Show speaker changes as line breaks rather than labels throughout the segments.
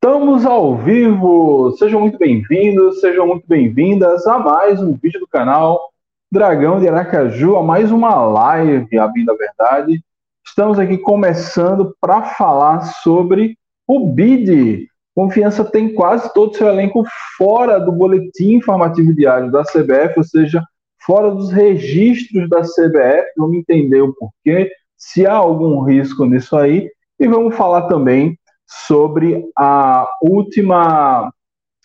Estamos ao vivo! Sejam muito bem-vindos, sejam muito bem-vindas a mais um vídeo do canal Dragão de Aracaju, a mais uma live, a bem da verdade. Estamos aqui começando para falar sobre o BID. Confiança tem quase todo o seu elenco fora do boletim informativo diário da CBF, ou seja, fora dos registros da CBF. Vamos entender o porquê, se há algum risco nisso aí. E vamos falar também sobre a última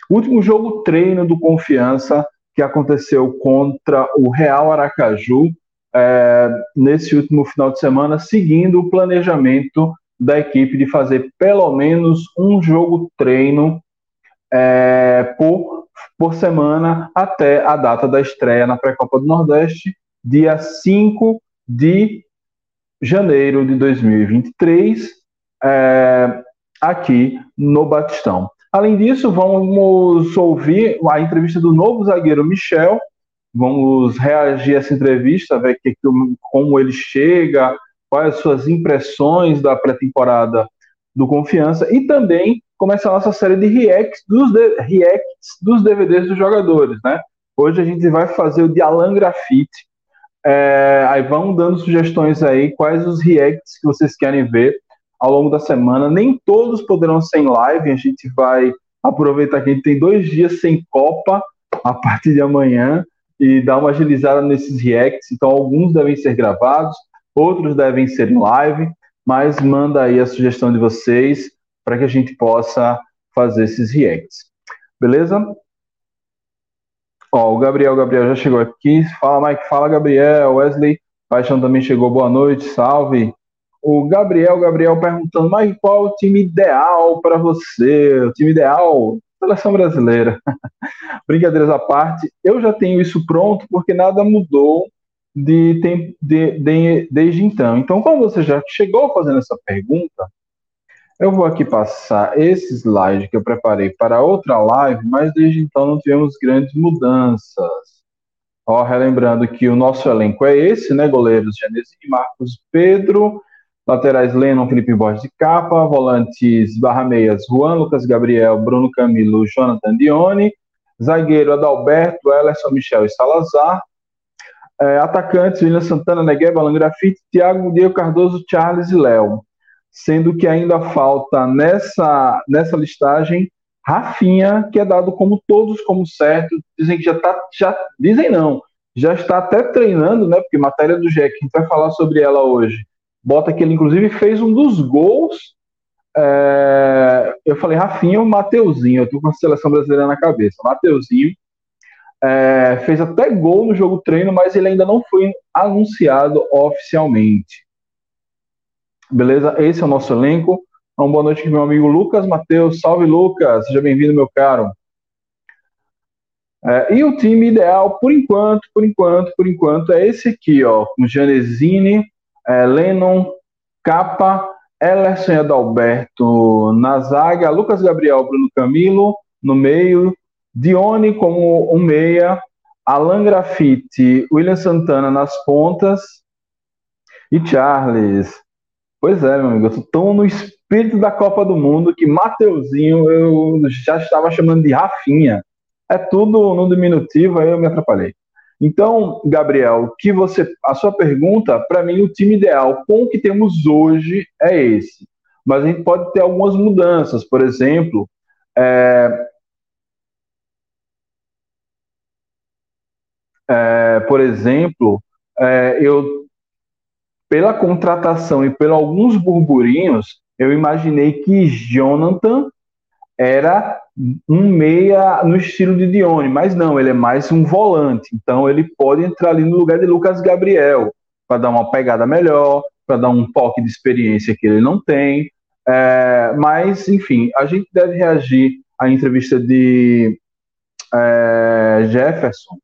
último jogo treino do Confiança que aconteceu contra o Real Aracaju é, nesse último final de semana, seguindo o planejamento da equipe de fazer pelo menos um jogo treino é, por, por semana até a data da estreia na Pré-Copa do Nordeste, dia 5 de janeiro de 2023. É, aqui no Batistão. Além disso, vamos ouvir a entrevista do novo zagueiro Michel. Vamos reagir a essa entrevista, ver que, como ele chega, quais as suas impressões da pré-temporada do Confiança e também começa a nossa série de reacts dos, de, reacts dos DVDs dos jogadores, né? Hoje a gente vai fazer o de Alan Graffiti. É, aí vão dando sugestões aí, quais os reacts que vocês querem ver ao longo da semana. Nem todos poderão ser em live, a gente vai aproveitar que a gente tem dois dias sem Copa a partir de amanhã e dar uma agilizada nesses reacts. Então, alguns devem ser gravados, outros devem ser em live, mas manda aí a sugestão de vocês para que a gente possa fazer esses reacts. Beleza? Ó, o Gabriel, Gabriel já chegou aqui. Fala, Mike. Fala, Gabriel. Wesley Paixão também chegou. Boa noite. Salve o Gabriel, Gabriel perguntando, mas qual o time ideal para você? O time ideal, seleção brasileira. Brincadeiras à parte, eu já tenho isso pronto porque nada mudou de, de, de, desde então. Então, como você já chegou fazendo essa pergunta, eu vou aqui passar esse slide que eu preparei para outra live, mas desde então não tivemos grandes mudanças. Ó, relembrando que o nosso elenco é esse, né? Goleiros Genesini, Marcos Pedro, Laterais Lennon, Felipe Borges de capa. Volantes barra meias, Juan Lucas Gabriel, Bruno Camilo, Jonathan Dione. Zagueiro Adalberto, Elerson Michel e Salazar. É, atacantes, William Santana, Negueba, Alan Grafite, Thiago, Diego Cardoso, Charles e Léo. Sendo que ainda falta nessa, nessa listagem Rafinha, que é dado como todos como certo. Dizem que já está. Já, dizem não, já está até treinando, né? Porque matéria do GEC, a gente vai falar sobre ela hoje bota que ele inclusive fez um dos gols. É, eu falei Rafinha ou Mateuzinho, eu tô com a seleção brasileira na cabeça. Mateuzinho é, fez até gol no jogo treino, mas ele ainda não foi anunciado oficialmente. Beleza? Esse é o nosso elenco. Uma boa noite, meu amigo Lucas Matheus. Salve, Lucas. Seja bem-vindo, meu caro. É, e o time ideal, por enquanto, por enquanto, por enquanto, é esse aqui, ó, com Janesini, é, Lennon, Capa, Elerson Adalberto na zaga, Lucas Gabriel, Bruno Camilo no meio, Dione como um meia, Alan Grafite, William Santana nas pontas e Charles. Pois é, meu amigo, eu tô tão no espírito da Copa do Mundo que Mateuzinho eu já estava chamando de Rafinha. É tudo no diminutivo, aí eu me atrapalhei. Então, Gabriel, que você, a sua pergunta, para mim, o time ideal com o que temos hoje é esse. Mas a gente pode ter algumas mudanças, por exemplo, é, é, por exemplo, é, eu pela contratação e pelos alguns burburinhos, eu imaginei que Jonathan era um meia no estilo de Dione, mas não, ele é mais um volante. Então ele pode entrar ali no lugar de Lucas Gabriel para dar uma pegada melhor, para dar um toque de experiência que ele não tem. É, mas, enfim, a gente deve reagir à entrevista de é, Jefferson.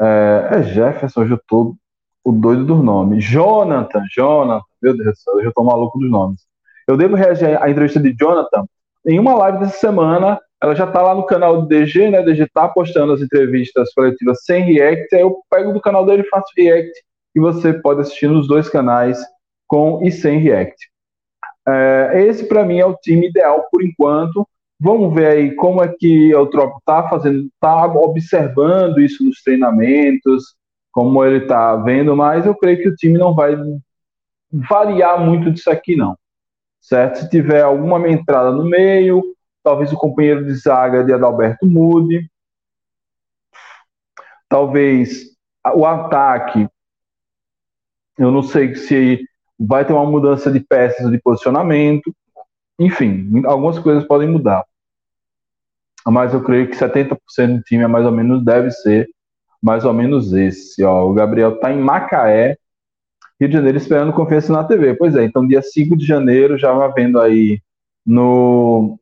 É, é, Jefferson, hoje eu tô o doido dos nomes. Jonathan, Jonathan, meu Deus do céu, eu já tô maluco dos nomes. Eu devo reagir à entrevista de Jonathan em uma live dessa semana, ela já está lá no canal do DG, né? DG está postando as entrevistas coletivas sem react. Aí eu pego do canal dele e faço react. E você pode assistir nos dois canais, com e sem react. É, esse, para mim, é o time ideal por enquanto. Vamos ver aí como é que o Trop está fazendo, está observando isso nos treinamentos, como ele está vendo, mas eu creio que o time não vai variar muito disso aqui, não. Certo? Se tiver alguma entrada no meio, talvez o companheiro de zaga de Adalberto mude, talvez o ataque, eu não sei se vai ter uma mudança de peças de posicionamento, enfim, algumas coisas podem mudar mas eu creio que 70% do time é mais ou menos deve ser mais ou menos esse. Ó, o Gabriel está em Macaé, Rio de Janeiro, esperando confiança na TV. Pois é, então dia 5 de janeiro já vai vendo aí no.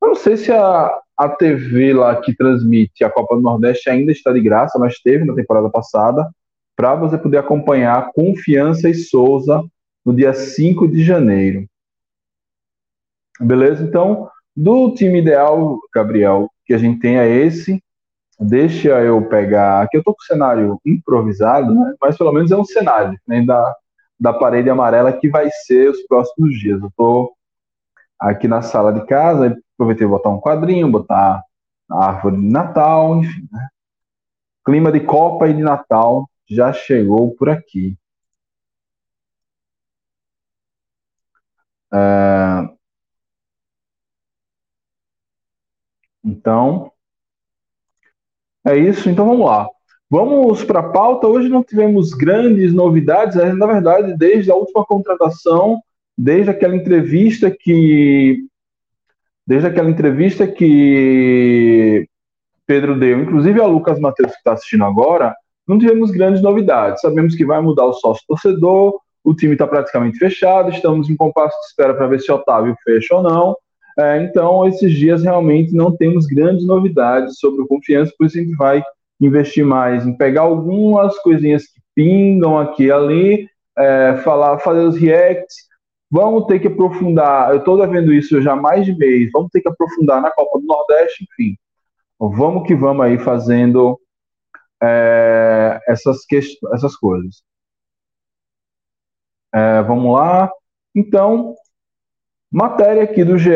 Eu não sei se a, a TV lá que transmite a Copa do Nordeste ainda está de graça, mas teve na temporada passada, para você poder acompanhar Confiança e Souza no dia 5 de janeiro. Beleza? Então, do time ideal, Gabriel, que a gente tem é esse. Deixa eu pegar. Aqui eu tô com o cenário improvisado, né? mas pelo menos é um cenário né? da, da parede amarela que vai ser os próximos dias. Eu tô aqui na sala de casa, aproveitei botar um quadrinho, botar a árvore de Natal, enfim. Né? Clima de Copa e de Natal já chegou por aqui. É, Então, é isso. Então vamos lá. Vamos para a pauta. Hoje não tivemos grandes novidades, na verdade, desde a última contratação, desde aquela entrevista que. Desde aquela entrevista que Pedro deu, inclusive a Lucas Matheus que está assistindo agora, não tivemos grandes novidades. Sabemos que vai mudar o sócio torcedor, o time está praticamente fechado, estamos em compasso de espera para ver se Otávio fecha ou não. É, então, esses dias realmente não temos grandes novidades sobre o confiança, por isso a gente vai investir mais em pegar algumas coisinhas que pingam aqui e ali, é, falar, fazer os reacts. Vamos ter que aprofundar, eu estou vendo isso já há mais de mês, vamos ter que aprofundar na Copa do Nordeste, enfim. Vamos que vamos aí fazendo é, essas, essas coisas. É, vamos lá. Então, Matéria aqui do GE,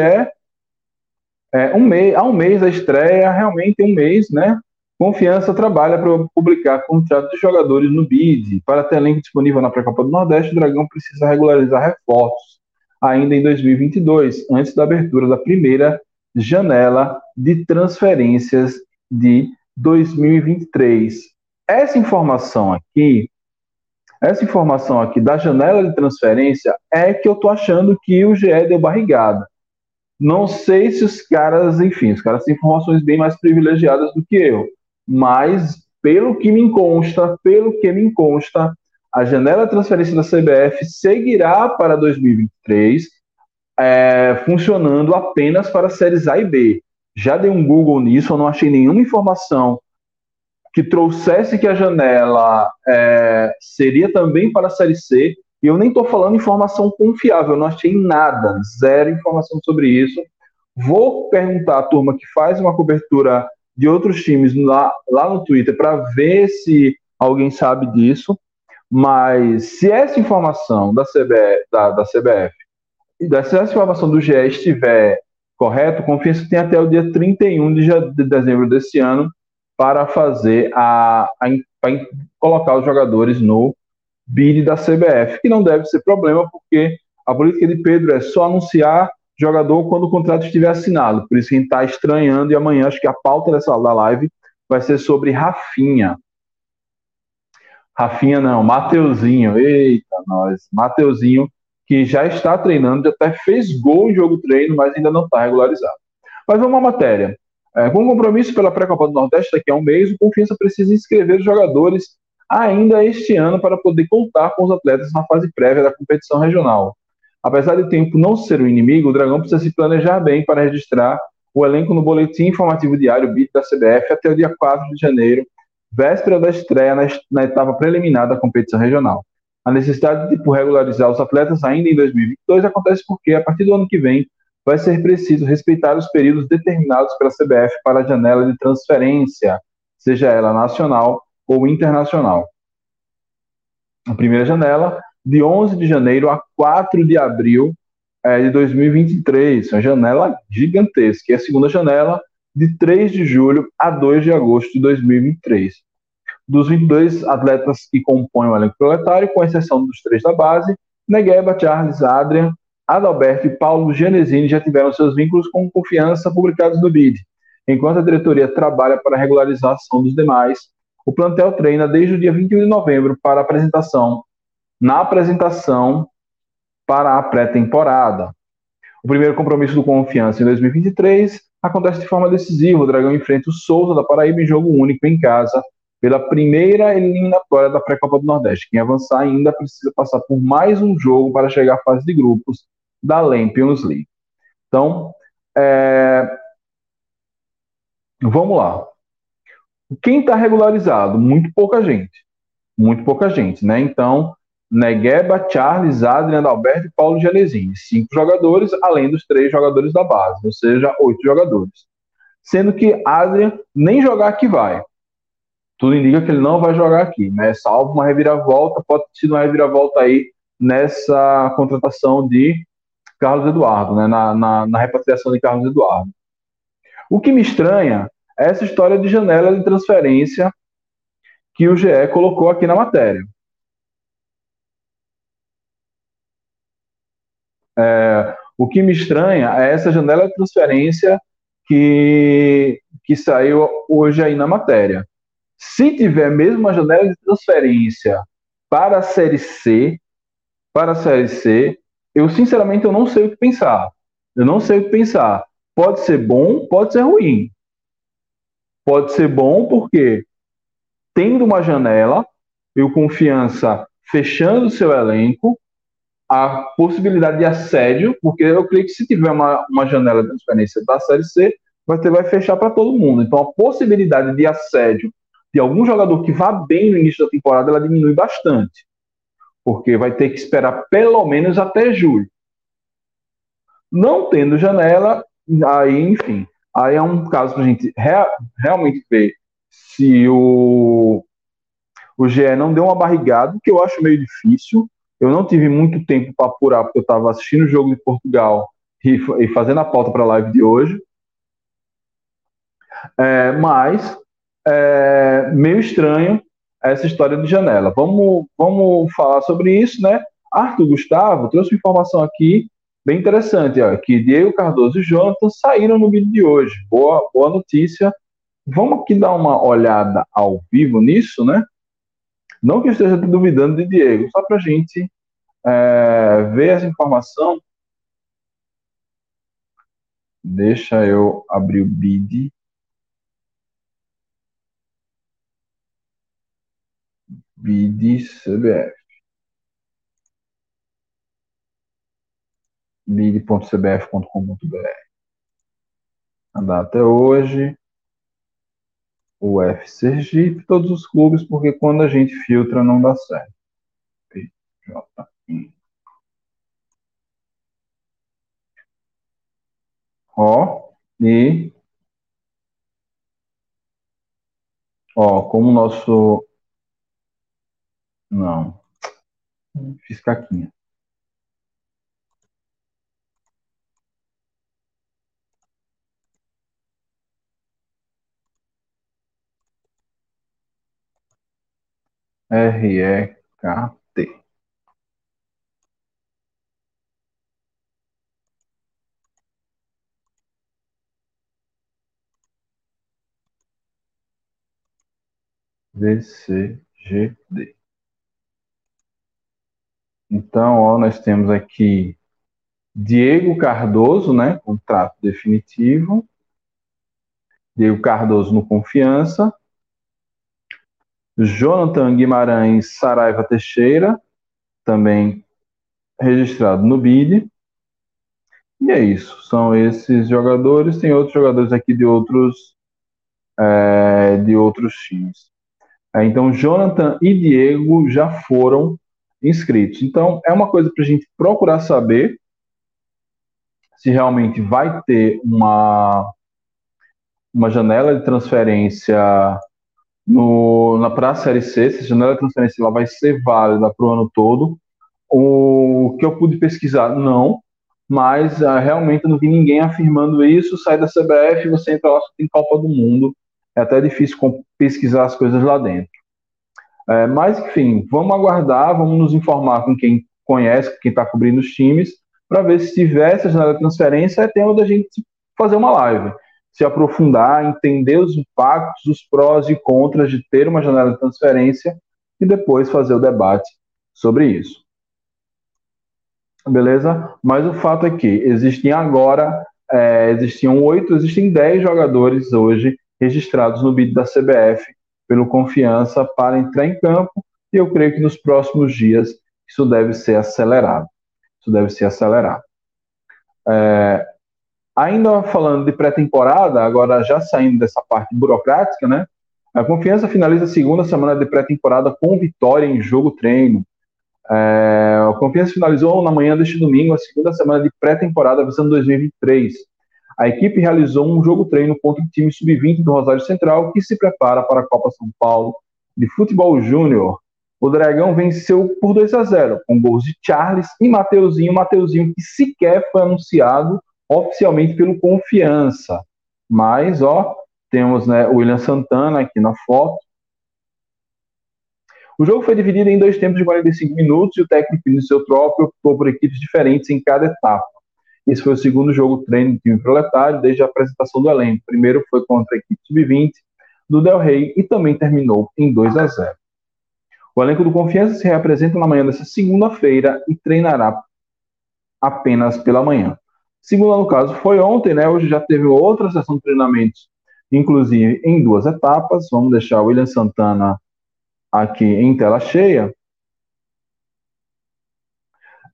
é, um mês, há um mês da estreia, realmente um mês, né? Confiança trabalha para publicar contratos de jogadores no BID. Para ter elenco disponível na Pré-Copa do Nordeste, o Dragão precisa regularizar reforços ainda em 2022, antes da abertura da primeira janela de transferências de 2023. Essa informação aqui essa informação aqui da janela de transferência é que eu tô achando que o GE deu barrigada. Não sei se os caras, enfim, os caras têm informações bem mais privilegiadas do que eu, mas pelo que me consta, pelo que me consta, a janela de transferência da CBF seguirá para 2023, é, funcionando apenas para séries A e B. Já dei um Google nisso, eu não achei nenhuma informação que trouxesse que a janela é, seria também para a Série C, e eu nem estou falando informação confiável, não achei nada, zero informação sobre isso. Vou perguntar à turma que faz uma cobertura de outros times lá, lá no Twitter para ver se alguém sabe disso, mas se essa informação da CBF, da, da CBF se essa informação do GE estiver correto, confiança tem até o dia 31 de, de dezembro desse ano para fazer a, a, a colocar os jogadores no bid da CBF, que não deve ser problema, porque a política de Pedro é só anunciar jogador quando o contrato estiver assinado. Por isso que a gente está estranhando, e amanhã acho que a pauta dessa da live vai ser sobre Rafinha. Rafinha não, Mateuzinho. Eita, nós. Mateuzinho, que já está treinando, já até fez gol em jogo treino, mas ainda não está regularizado. Mas vamos à matéria. É, com compromisso pela pré-copa do Nordeste daqui a um mês, o Confiança precisa inscrever os jogadores ainda este ano para poder contar com os atletas na fase prévia da competição regional. Apesar de tempo não ser o inimigo, o Dragão precisa se planejar bem para registrar o elenco no Boletim Informativo Diário BIT da CBF até o dia 4 de janeiro, véspera da estreia na, na etapa preliminar da competição regional. A necessidade de regularizar os atletas ainda em 2022 acontece porque, a partir do ano que vem, vai ser preciso respeitar os períodos determinados pela CBF para a janela de transferência, seja ela nacional ou internacional. A primeira janela, de 11 de janeiro a 4 de abril, é, de 2023, uma janela gigantesca, é a segunda janela de 3 de julho a 2 de agosto de 2023. Dos 22 atletas que compõem o elenco proletário, com exceção dos três da base, Negueba, Charles, Adrian, Adalberto e Paulo Genesini já tiveram seus vínculos com confiança publicados no BID. Enquanto a diretoria trabalha para a regularização dos demais, o plantel treina desde o dia 21 de novembro para apresentação, na apresentação para a pré-temporada. O primeiro compromisso do Confiança em 2023 acontece de forma decisiva. O Dragão enfrenta o Souza da Paraíba em jogo único em casa pela primeira eliminatória da pré-copa do Nordeste. Quem avançar ainda precisa passar por mais um jogo para chegar à fase de grupos da Lampions League. Então, é... vamos lá. Quem está regularizado? Muito pouca gente. Muito pouca gente, né? Então, Negueba, Charles, Adrian, Alberto e Paulo Gelesini. Cinco jogadores, além dos três jogadores da base, ou seja, oito jogadores. Sendo que Adrian nem jogar aqui vai. Tudo indica que ele não vai jogar aqui, né? Salvo uma reviravolta, pode ter sido uma reviravolta aí nessa contratação de Carlos Eduardo, né? na, na, na repatriação de Carlos Eduardo. O que me estranha é essa história de janela de transferência que o GE colocou aqui na matéria. É, o que me estranha é essa janela de transferência que, que saiu hoje aí na matéria. Se tiver mesmo uma janela de transferência para a Série C, para a Série C, eu sinceramente eu não sei o que pensar. Eu não sei o que pensar. Pode ser bom, pode ser ruim. Pode ser bom porque tendo uma janela, eu confiança fechando o seu elenco, a possibilidade de assédio, porque eu creio que se tiver uma, uma janela de transferência da Série C, vai, ter, vai fechar para todo mundo. Então a possibilidade de assédio de algum jogador que vá bem no início da temporada, ela diminui bastante. Porque vai ter que esperar pelo menos até julho. Não tendo janela, aí, enfim, aí é um caso para a gente realmente ver se o, o GE não deu uma barrigada, que eu acho meio difícil, eu não tive muito tempo para apurar, porque eu estava assistindo o jogo de Portugal e, e fazendo a pauta para a live de hoje. É, mas, é, meio estranho essa história de janela. Vamos, vamos falar sobre isso, né? Arthur Gustavo trouxe uma informação aqui bem interessante, ó, que Diego Cardoso e Jonathan saíram no vídeo de hoje. Boa, boa notícia. Vamos aqui dar uma olhada ao vivo nisso, né? Não que eu esteja duvidando de Diego, só para a gente é, ver essa informação. Deixa eu abrir o BID. BID CBF. bid.cbf.com.br. A data é hoje o F Sergipe, todos os clubes, porque quando a gente filtra não dá certo. PJ. Ó, e ó, como nosso não, fiz caquinha. R-E-K-T. VCGD. Então, ó, nós temos aqui Diego Cardoso, né, contrato definitivo. Diego Cardoso no Confiança. Jonathan Guimarães Saraiva Teixeira, também registrado no BID. E é isso, são esses jogadores. Tem outros jogadores aqui de outros é, de outros times. É, então, Jonathan e Diego já foram inscritos. Então, é uma coisa para a gente procurar saber se realmente vai ter uma, uma janela de transferência na para a Série C, se a janela de transferência ela vai ser válida para o ano todo. O que eu pude pesquisar, não. mas uh, realmente eu não vi ninguém afirmando isso. Sai da CBF, você entra lá, tem Copa do Mundo, é até difícil pesquisar as coisas lá dentro. É, mas, enfim, vamos aguardar, vamos nos informar com quem conhece, quem está cobrindo os times, para ver se tiver essa janela de transferência, é tempo da gente fazer uma live, se aprofundar, entender os impactos, os prós e contras de ter uma janela de transferência e depois fazer o debate sobre isso. Beleza? Mas o fato é que existem agora, é, existiam oito, existem dez jogadores hoje registrados no BID da CBF pelo Confiança para entrar em campo e eu creio que nos próximos dias isso deve ser acelerado. Isso deve ser acelerado. É, ainda falando de pré-temporada, agora já saindo dessa parte burocrática, né? A Confiança finaliza a segunda semana de pré-temporada com vitória em jogo-treino. É, a Confiança finalizou na manhã deste domingo a segunda semana de pré-temporada visando 2023. A equipe realizou um jogo-treino contra o time sub-20 do Rosário Central, que se prepara para a Copa São Paulo de Futebol Júnior. O Dragão venceu por 2 a 0, com gols de Charles e Mateuzinho. Mateuzinho que sequer foi anunciado oficialmente pelo Confiança. Mas, ó, temos né, o William Santana aqui na foto. O jogo foi dividido em dois tempos de 45 minutos e o técnico seu Eutrópio optou por equipes diferentes em cada etapa. Esse foi o segundo jogo treino do time proletário desde a apresentação do elenco. Primeiro foi contra a equipe sub-20 do Del Rey e também terminou em 2 a 0. O elenco do Confiança se reapresenta na manhã dessa segunda-feira e treinará apenas pela manhã. Segunda, no caso, foi ontem, né? Hoje já teve outra sessão de treinamentos, inclusive em duas etapas. Vamos deixar o William Santana aqui em tela cheia.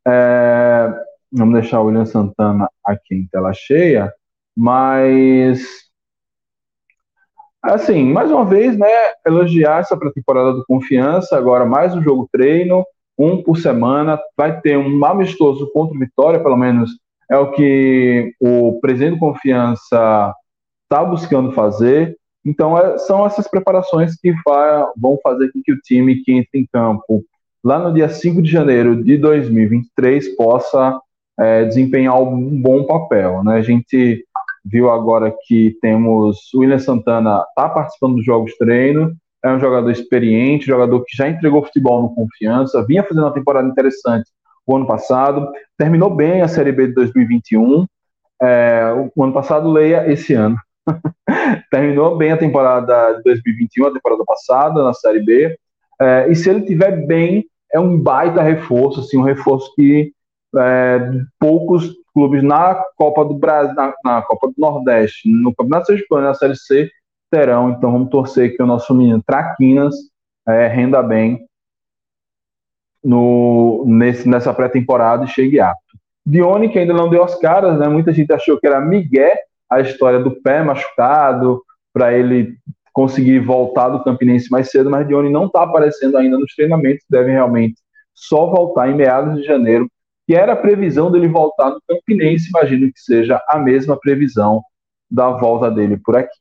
É, Vamos deixar o William Santana aqui em tela cheia, mas assim, mais uma vez, né, elogiar essa pré-temporada do Confiança, agora mais um jogo treino, um por semana, vai ter um amistoso contra o Vitória, pelo menos é o que o presidente do Confiança está buscando fazer. Então, é, são essas preparações que vão fazer com que o time que entra em campo lá no dia 5 de janeiro de 2023 possa é, desempenhar um bom papel. Né? A gente viu agora que temos o William Santana está participando dos jogos treino, é um jogador experiente, jogador que já entregou futebol no confiança, vinha fazendo uma temporada interessante o ano passado, terminou bem a Série B de 2021, é, o ano passado, leia esse ano. terminou bem a temporada de 2021, a temporada passada, na Série B, é, e se ele tiver bem, é um baita reforço, assim, um reforço que é, poucos clubes na Copa do Brasil, na, na, Copa do Nordeste, no Campeonato Sergipano na Série C terão. Então vamos torcer que o nosso menino Traquinas é, renda bem no, nesse, nessa pré-temporada e chegue apto. Dione, que ainda não deu as caras, né? muita gente achou que era Miguel a história do pé machucado, para ele conseguir voltar do Campinense mais cedo, mas Dione não está aparecendo ainda nos treinamentos, deve realmente só voltar em meados de janeiro que era a previsão dele voltar no Campinense, imagino que seja a mesma previsão da volta dele por aqui.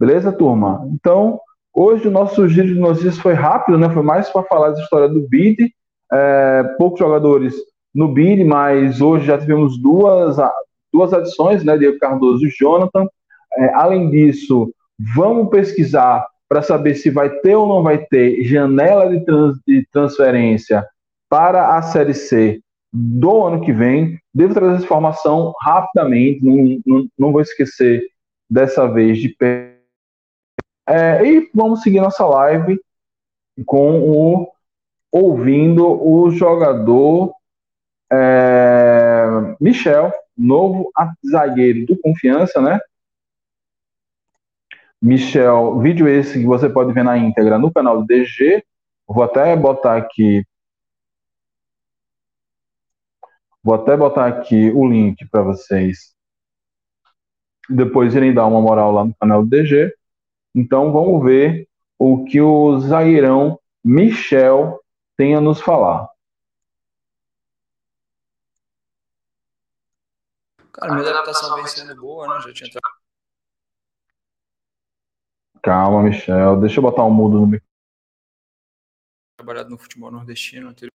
Beleza, turma? Então, hoje o nosso giro de notícias foi rápido, né? Foi mais para falar da história do BID. É, poucos jogadores no BID, mas hoje já tivemos duas, duas adições, né? Diego Cardoso e Jonathan. É, além disso, vamos pesquisar para saber se vai ter ou não vai ter janela de, trans, de transferência para a Série C do ano que vem. Devo trazer essa informação rapidamente, não, não, não vou esquecer dessa vez de pé. É, e vamos seguir nossa live com o ouvindo o jogador é, Michel, novo zagueiro do Confiança, né? Michel, vídeo esse que você pode ver na íntegra no canal do DG. Vou até botar aqui Vou até botar aqui o link para vocês depois irem dar uma moral lá no canal do DG. Então vamos ver o que o zagueirão Michel tem a nos falar.
Cara, minha adaptação vem sendo boa, né? Já tinha
Calma, Michel. Deixa eu botar um mudo no
Trabalhado no futebol nordestino anterior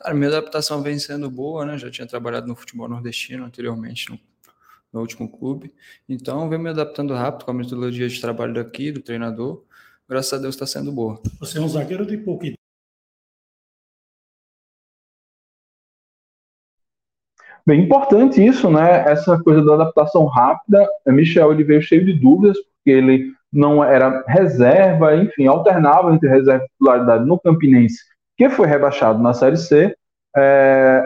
Cara, minha adaptação vem sendo boa, né? Já tinha trabalhado no futebol nordestino anteriormente, no, no último clube. Então, venho me adaptando rápido com a metodologia de trabalho daqui, do treinador. Graças a Deus está sendo boa.
Você é um zagueiro de idade.
Bem importante isso, né? Essa coisa da adaptação rápida. Michel ele veio cheio de dúvidas, porque ele não era reserva, enfim, alternava entre reserva e titularidade no Campinense, que foi rebaixado na Série C, é,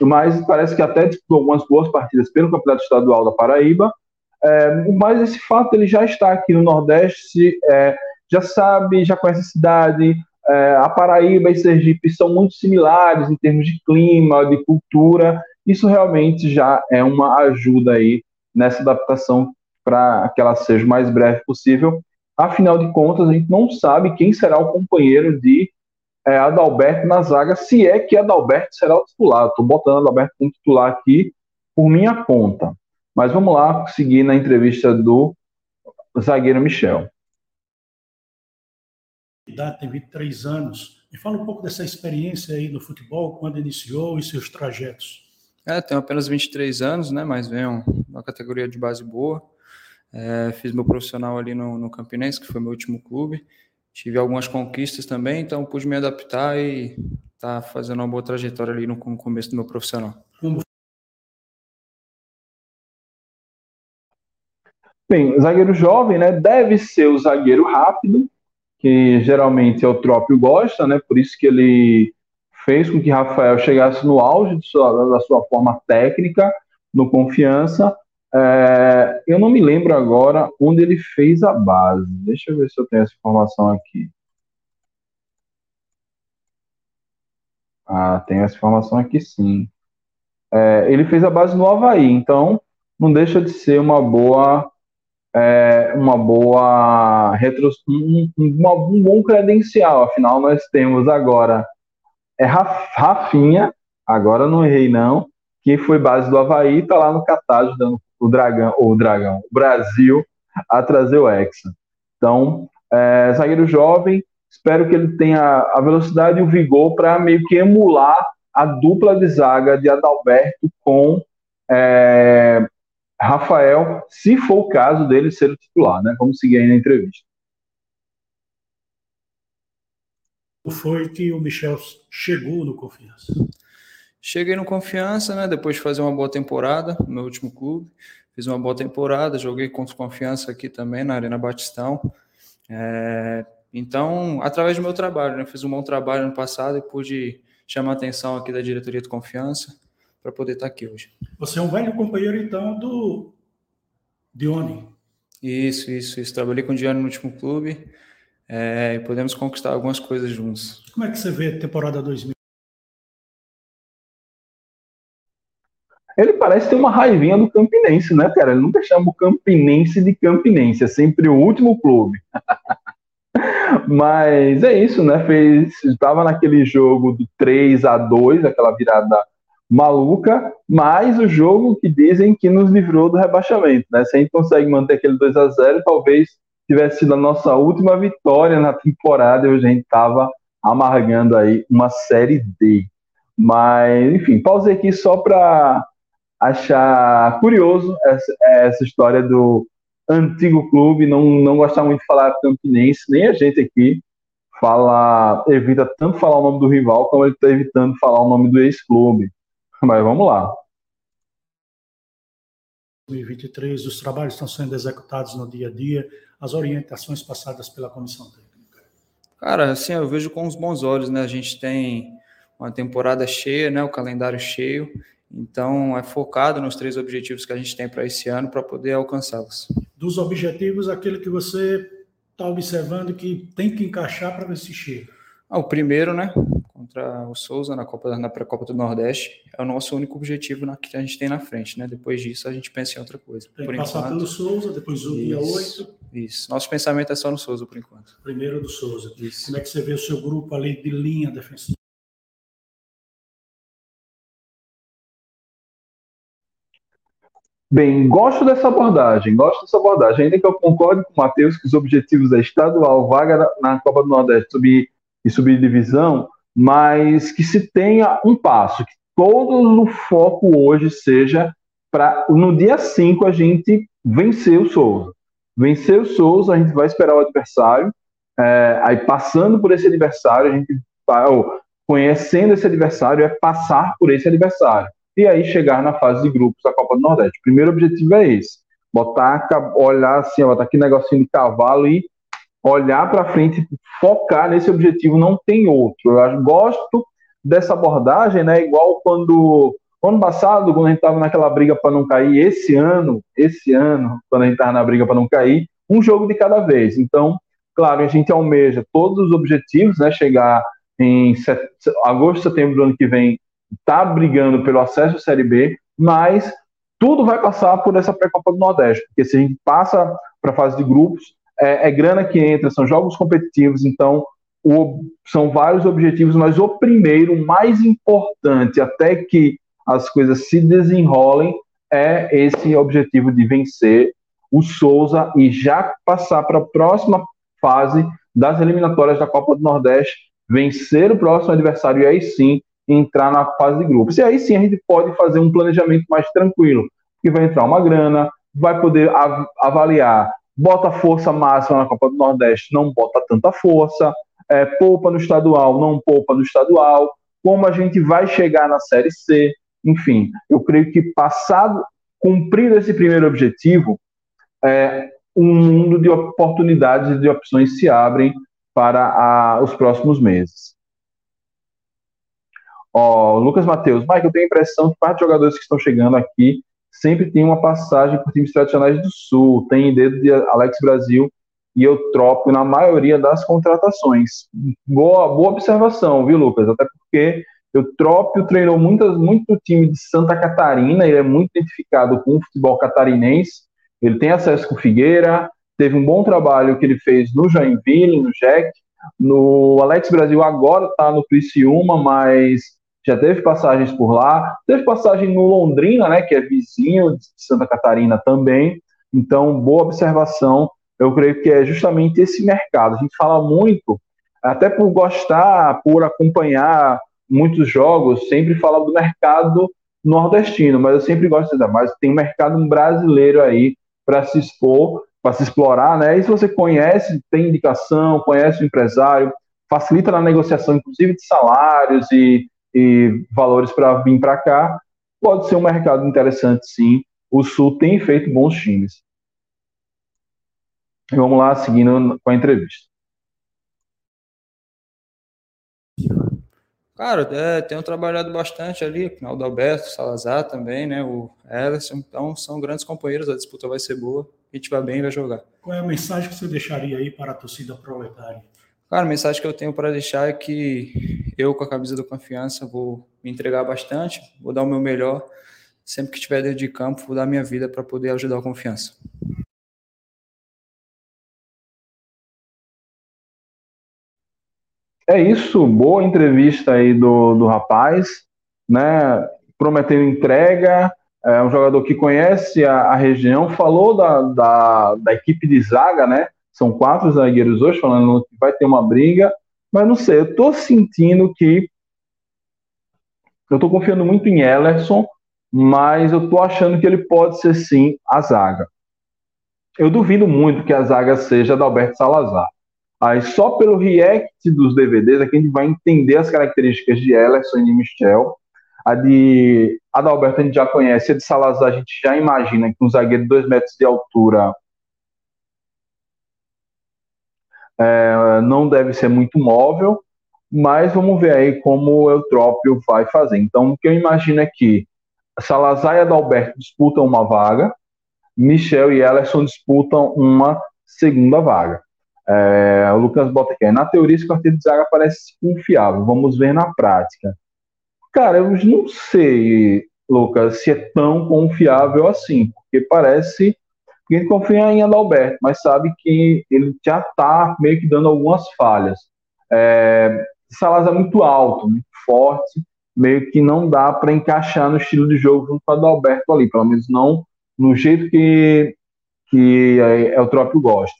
mas parece que até disputou algumas boas partidas pelo Campeonato Estadual da Paraíba, é, mas esse fato ele já está aqui no Nordeste, é, já sabe, já conhece a cidade, é, a Paraíba e Sergipe são muito similares em termos de clima, de cultura, isso realmente já é uma ajuda aí nessa adaptação para que ela seja o mais breve possível. Afinal de contas, a gente não sabe quem será o companheiro de é, Adalberto na zaga, se é que Adalberto será o titular. Estou botando Adalberto como titular aqui por minha conta. Mas vamos lá seguir na entrevista do zagueiro Michel.
Tem 23 anos. Me fala um pouco dessa experiência aí no futebol, quando iniciou e seus trajetos.
É, tenho apenas 23 anos, né? Mas venho uma categoria de base boa. É, fiz meu profissional ali no, no Campinense, que foi meu último clube. Tive algumas conquistas também, então pude me adaptar e tá fazendo uma boa trajetória ali no, começo do meu profissional.
Bem, zagueiro jovem, né? Deve ser o zagueiro rápido, que geralmente é o Trópio gosta, né? Por isso que ele fez com que Rafael chegasse no auge sua, da sua forma técnica, no confiança. É, eu não me lembro agora onde ele fez a base. Deixa eu ver se eu tenho essa informação aqui. Ah, tem essa informação aqui sim. É, ele fez a base no Havaí, então não deixa de ser uma boa é, uma boa retro, um, uma, um bom credencial. Afinal, nós temos agora é Rafinha, agora não errei não, que foi base do Havaí, está lá no Catar ajudando o Dragão, o Dragão, o Brasil a trazer o Hexa. Então, é, zagueiro jovem, espero que ele tenha a velocidade e o vigor para meio que emular a dupla de zaga de Adalberto com é, Rafael, se for o caso dele ser o titular, né? Vamos seguir aí na entrevista.
Foi que o Michel chegou no Confiança.
Cheguei no Confiança, né? Depois de fazer uma boa temporada no meu último clube. Fiz uma boa temporada, joguei contra Confiança aqui também na Arena Batistão. É, então, através do meu trabalho, né? Fiz um bom trabalho no passado e pude chamar a atenção aqui da diretoria de Confiança para poder estar aqui hoje.
Você é um velho companheiro, então, do Dione.
Isso, isso, isso. Trabalhei com o Dione no último clube é, e podemos conquistar algumas coisas juntos.
Como é que você vê a temporada 2000?
Ele parece ter uma raivinha do Campinense, né, cara? Ele nunca chama o Campinense de Campinense, é sempre o último clube. Mas é isso, né? Fez, estava naquele jogo do 3 a 2 aquela virada maluca, mas o jogo que dizem que nos livrou do rebaixamento, né? Se a gente consegue manter aquele 2 a 0 talvez tivesse sido a nossa última vitória na temporada e a gente estava amargando aí uma série D. Mas, enfim, pausei aqui só para achar curioso essa, essa história do antigo clube, não, não gostar muito de falar Campinense, nem a gente aqui fala, evita tanto falar o nome do rival como ele está evitando falar o nome do ex-clube. Mas vamos lá.
2023, os trabalhos estão sendo executados no dia a dia, as orientações passadas pela comissão técnica.
Cara, assim, eu vejo com os bons olhos, né? A gente tem uma temporada cheia, né? O calendário cheio então, é focado nos três objetivos que a gente tem para esse ano para poder alcançá-los.
Dos objetivos, aquele que você está observando que tem que encaixar para ver se chega.
Ah, o primeiro, né? Contra o Souza na Copa na pré-copa do Nordeste é o nosso único objetivo na, que a gente tem na frente, né? Depois disso a gente pensa em outra coisa.
Tem por que passar enquanto, pelo Souza, depois o dia 8.
Isso. Nosso pensamento é só no Souza por enquanto.
Primeiro do Souza. Isso. Como é que você vê o seu grupo ali de linha defensiva?
Bem, gosto dessa abordagem, gosto dessa abordagem. Ainda que eu concorde com o Matheus que os objetivos é estadual, vaga na Copa do Nordeste subir, e subir divisão, mas que se tenha um passo, que todo o foco hoje seja para no dia 5 a gente vencer o Souza. Vencer o Souza, a gente vai esperar o adversário, é, aí passando por esse adversário, a gente ou, conhecendo esse adversário, é passar por esse adversário. E aí chegar na fase de grupos da Copa do Nordeste. O primeiro objetivo é esse. Botar, olhar assim, botar aqui negocinho de cavalo e olhar para frente, focar nesse objetivo, não tem outro. Eu gosto dessa abordagem, né? Igual quando ano passado, quando a gente estava naquela briga para não cair, esse ano, esse ano, quando a gente estava na briga para não cair, um jogo de cada vez. Então, claro, a gente almeja todos os objetivos, né? Chegar em set... agosto, setembro do ano que vem, tá brigando pelo acesso à Série B, mas tudo vai passar por essa pré-copa do Nordeste, porque se a gente passa para a fase de grupos, é, é, grana que entra, são jogos competitivos, então o, são vários objetivos, mas o primeiro, mais importante, até que as coisas se desenrolem, é esse objetivo de vencer o Souza e já passar para a próxima fase das eliminatórias da Copa do Nordeste, vencer o próximo adversário e aí sim entrar na fase de grupos. E aí sim a gente pode fazer um planejamento mais tranquilo, que vai entrar uma grana, vai poder av avaliar, bota força máxima na Copa do Nordeste, não bota tanta força, é, poupa no estadual, não poupa no estadual, como a gente vai chegar na Série C, enfim, eu creio que passado, cumprido esse primeiro objetivo, é, um mundo de oportunidades e de opções se abrem para a, os próximos meses. Ó, Lucas Matheus, Mike, eu tenho a impressão que parte de jogadores que estão chegando aqui sempre tem uma passagem por times tradicionais do Sul, tem dedo de Alex Brasil e Eutrópio na maioria das contratações. Boa, boa observação, viu, Lucas? Até porque Eutrópio treinou muitas, muito time de Santa Catarina, ele é muito identificado com o futebol catarinense, ele tem acesso com Figueira, teve um bom trabalho que ele fez no Joinville, no Jack, no Alex Brasil agora está no Criciúma, mas já teve passagens por lá, teve passagem no Londrina, né, que é vizinho de Santa Catarina também. Então, boa observação. Eu creio que é justamente esse mercado. A gente fala muito, até por gostar, por acompanhar muitos jogos, sempre fala do mercado nordestino, mas eu sempre gosto dizer, mas tem um mercado brasileiro aí para se expor, para se explorar, né? E se você conhece, tem indicação, conhece o empresário, facilita na negociação, inclusive de salários e e valores para vir para cá, pode ser um mercado interessante sim. O Sul tem feito bons times. Vamos lá, seguindo com a entrevista.
Cara, é, tenho trabalhado bastante ali, com o Alberto, Salazar também, né? O Ellison, então são grandes companheiros, a disputa vai ser boa, a gente vai bem vai jogar.
Qual é a mensagem que você deixaria aí para a torcida proletária?
Cara, a mensagem que eu tenho para deixar é que eu, com a camisa do confiança, vou me entregar bastante, vou dar o meu melhor. Sempre que estiver dentro de campo, vou dar minha vida para poder ajudar a confiança.
É isso, boa entrevista aí do, do rapaz, né? Prometendo entrega, é um jogador que conhece a, a região, falou da, da, da equipe de zaga, né? São quatro zagueiros hoje, falando que vai ter uma briga, mas não sei, eu tô sentindo que. Eu tô confiando muito em Ellerson, mas eu tô achando que ele pode ser sim a zaga. Eu duvido muito que a zaga seja da Alberto Salazar. Aí só pelo react dos DVDs aqui a gente vai entender as características de Ellerson e de Michel. A de Adalberto a gente já conhece, a de Salazar a gente já imagina que um zagueiro de 2 metros de altura é, não deve ser muito móvel, mas vamos ver aí como o Eutrópio vai fazer. Então, o que eu imagino é que Salazar e Adalberto disputam uma vaga, Michel e Ellison disputam uma segunda vaga. É, o Lucas bota aqui, na teoria esse quarteto de zaga parece confiável, vamos ver na prática. Cara, eu não sei, Lucas, se é tão confiável assim, porque parece a gente confia em Adalberto, mas sabe que ele já está meio que dando algumas falhas. É, Salazar é muito alto, muito forte, meio que não dá para encaixar no estilo de jogo junto com Adalberto ali, pelo menos não no jeito que, que é, o próprio gosta.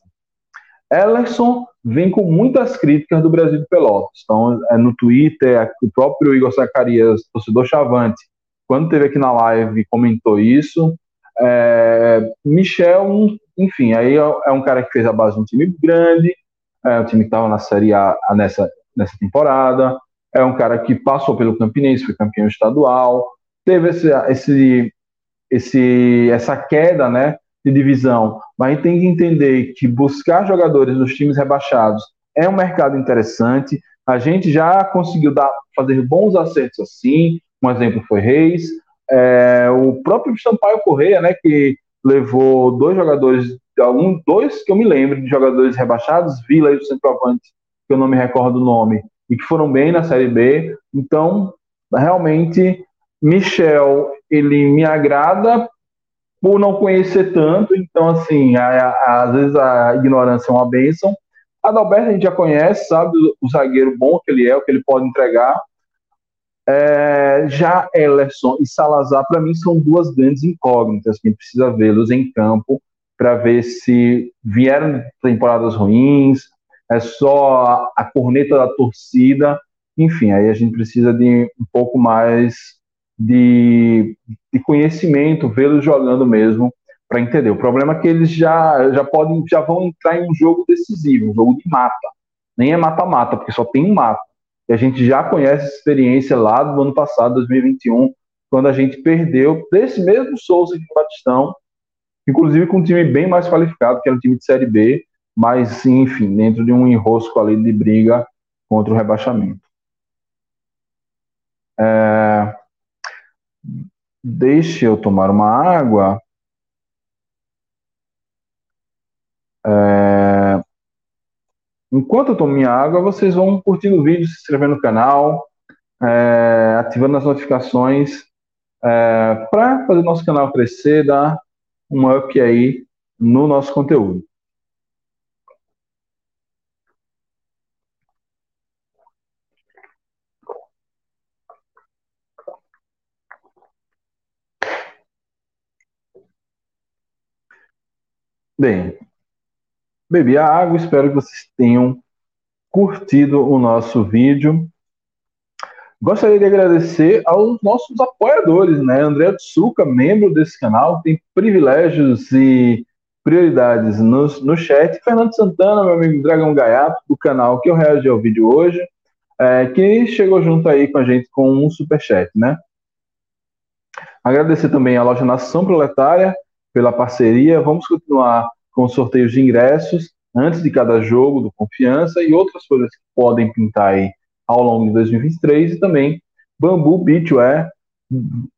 Ellerson, vem com muitas críticas do Brasil de Pelotas. Então, é no Twitter, o próprio Igor Zacarias, torcedor chavante, quando teve aqui na live, comentou isso. É, Michel, enfim, aí é, é um cara que fez a base de um time grande, é um time que estava na Série A nessa, nessa temporada, é um cara que passou pelo Campinense, foi campeão estadual, teve esse, esse, esse, essa queda né, de divisão, mas tem que entender que buscar jogadores nos times rebaixados é um mercado interessante. A gente já conseguiu dar, fazer bons acertos assim. Um exemplo foi Reis. É, o próprio Sampaio Correia, né, que levou dois jogadores, um, dois que eu me lembro de jogadores rebaixados, Vila e o centroavante, que eu não me recordo o nome, e que foram bem na Série B. Então, realmente, Michel, ele me agrada por não conhecer tanto, então, assim, a, a, às vezes a ignorância é uma bênção. Adalberto a gente já conhece, sabe o, o zagueiro bom que ele é, o que ele pode entregar. É, já Ellerson e Salazar, para mim, são duas grandes incógnitas que a gente precisa vê-los em campo para ver se vieram temporadas ruins, é só a, corneta da torcida. Enfim, aí a gente precisa de um pouco mais de, de conhecimento, vê-los jogando mesmo, para entender. O problema é que eles já, já podem, já vão entrar em um jogo decisivo, um jogo de mata. Nem é mata-mata, porque só tem um mata. E a gente já conhece essa experiência lá do ano passado, 2021, quando a gente perdeu desse mesmo Souza de Batistão, inclusive com um time bem mais qualificado, que era um time de Série B, mas, enfim, dentro de um enrosco ali de briga contra o rebaixamento. É... Deixe eu tomar uma água. É... Enquanto eu tomo minha água, vocês vão curtindo o vídeo, se inscrevendo no canal, é... ativando as notificações é... para fazer nosso canal crescer, dar um up aí no nosso conteúdo. Bem, bebi a água, espero que vocês tenham curtido o nosso vídeo. Gostaria de agradecer aos nossos apoiadores, né? André Tsuka, membro desse canal, tem privilégios e prioridades no, no chat. Fernando Santana, meu amigo Dragão Gaiato, do canal que eu reagi ao vídeo hoje, é, que chegou junto aí com a gente com um superchat, né? Agradecer também à loja Nação Proletária, pela parceria. Vamos continuar com sorteios de ingressos antes de cada jogo do Confiança e outras coisas que podem pintar aí ao longo de 2023 e também Bambu Beachwear,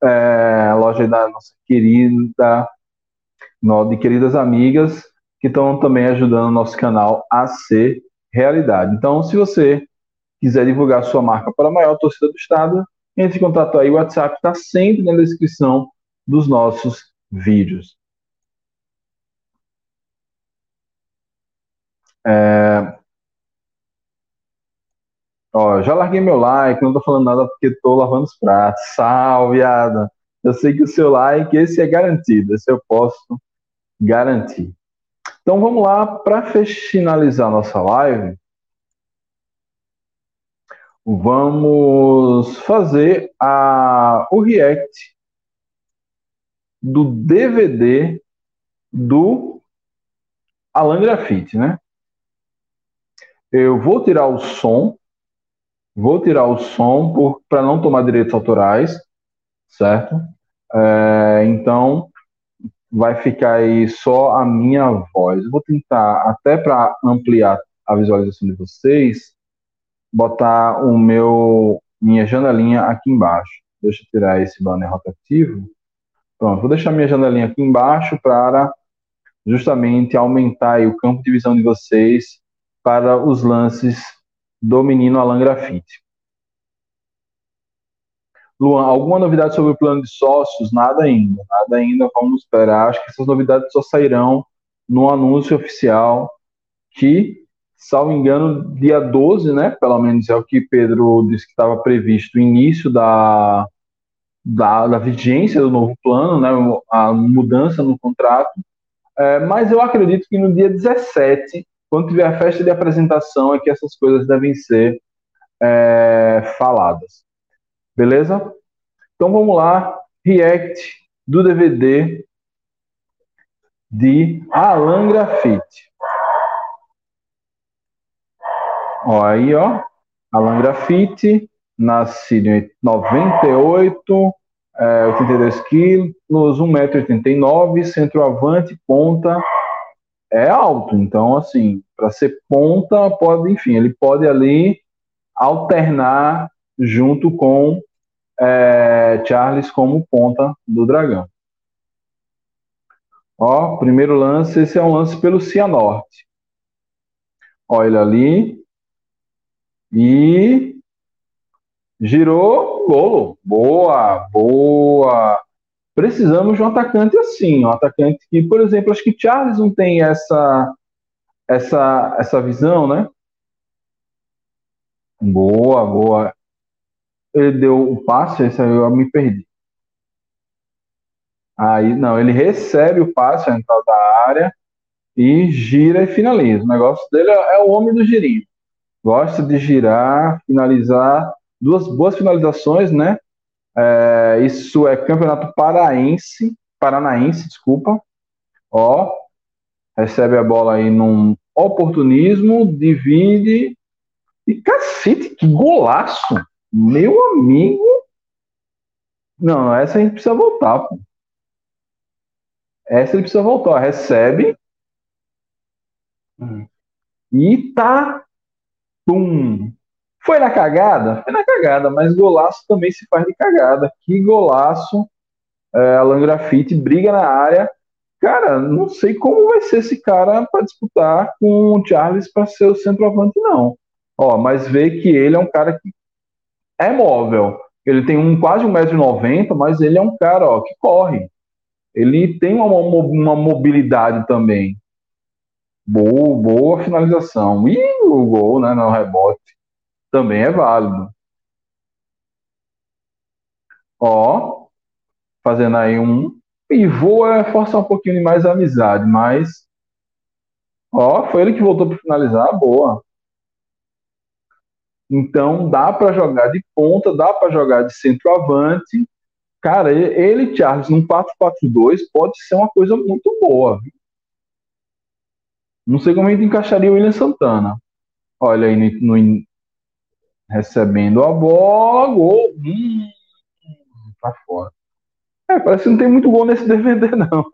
é, loja da nossa querida, de queridas amigas que estão também ajudando o nosso canal a ser realidade. Então, se você quiser divulgar sua marca para a maior torcida do estado, entre em contato aí, o WhatsApp está sempre na descrição dos nossos vídeos. É... Ó, já larguei meu like, não tô falando nada porque tô lavando os pratos. Salve, Adam. Eu sei que o seu like, esse é garantido, esse eu posso garantir. Então vamos lá, para finalizar nossa live, vamos fazer a, o react do DVD do Alan Graffiti, né? Eu vou tirar o som, vou tirar o som para não tomar direitos autorais, certo? É, então, vai ficar aí só a minha voz. vou tentar, até para ampliar a visualização de vocês, botar o meu minha janelinha aqui embaixo. Deixa eu tirar esse banner rotativo. Pronto, vou deixar minha janelinha aqui embaixo para justamente aumentar o campo de visão de vocês para os lances do menino Alan Grafite. Luan, alguma novidade sobre o plano de sócios? Nada ainda, nada ainda, vamos esperar. Acho que essas novidades só sairão no anúncio oficial que, salvo engano, dia 12, né? Pelo menos é o que Pedro disse que estava previsto, o início da, da, da vigência do novo plano, né? A mudança no contrato. É, mas eu acredito que no dia 17 quando tiver a festa de apresentação é que essas coisas devem ser é, faladas. Beleza? Então vamos lá, react do DVD de Alan Graffiti. Ó, aí, ó, Alan Graffiti, nascido em 98, é, 82 quilos, 1,89m, centroavante, ponta, é alto. Então, assim, para ser ponta, pode, enfim, ele pode ali alternar junto com é, Charles como ponta do Dragão. Ó, primeiro lance, esse é um lance pelo Cianorte. Olha ali. E girou, golo. Boa, boa. Precisamos de um atacante assim, um atacante que, por exemplo, acho que Charles não tem essa essa essa visão, né? Boa, boa. Ele deu o passe, esse aí eu me perdi. Aí, não, ele recebe o passe a entrada da área e gira e finaliza. O negócio dele é, é o homem do girinho. Gosta de girar, finalizar. Duas boas finalizações, né? É, isso é campeonato paraense, paranaense, desculpa. Ó, recebe a bola aí num oportunismo, divide. E cacete, que golaço! Meu amigo. Não, essa a gente precisa voltar, pô. Essa ele precisa voltar. Recebe. E tá. Pum. Foi na cagada? Foi na cagada, mas golaço também se faz de cagada. Que golaço. É, Alan briga na área. Cara, não sei como vai ser esse cara para disputar com o Charles para ser o centroavante, não. Ó, mas vê que ele é um cara que é móvel. Ele tem um quase 1,90m, mas ele é um cara ó, que corre ele tem uma, uma mobilidade também. Boa, boa finalização. E o gol, né, no rebote, também é válido. Ó, fazendo aí um pivô é forçar um pouquinho mais amizade, mas ó, foi ele que voltou para finalizar, boa. Então dá para jogar de ponta, dá para jogar de centroavante Cara, ele, Charles, num 4-4-2 pode ser uma coisa muito boa. Não sei como a gente encaixaria o William Santana. Olha aí, no, no recebendo a bola, gol. Hum, fora. É, parece que não tem muito gol nesse DVD, não.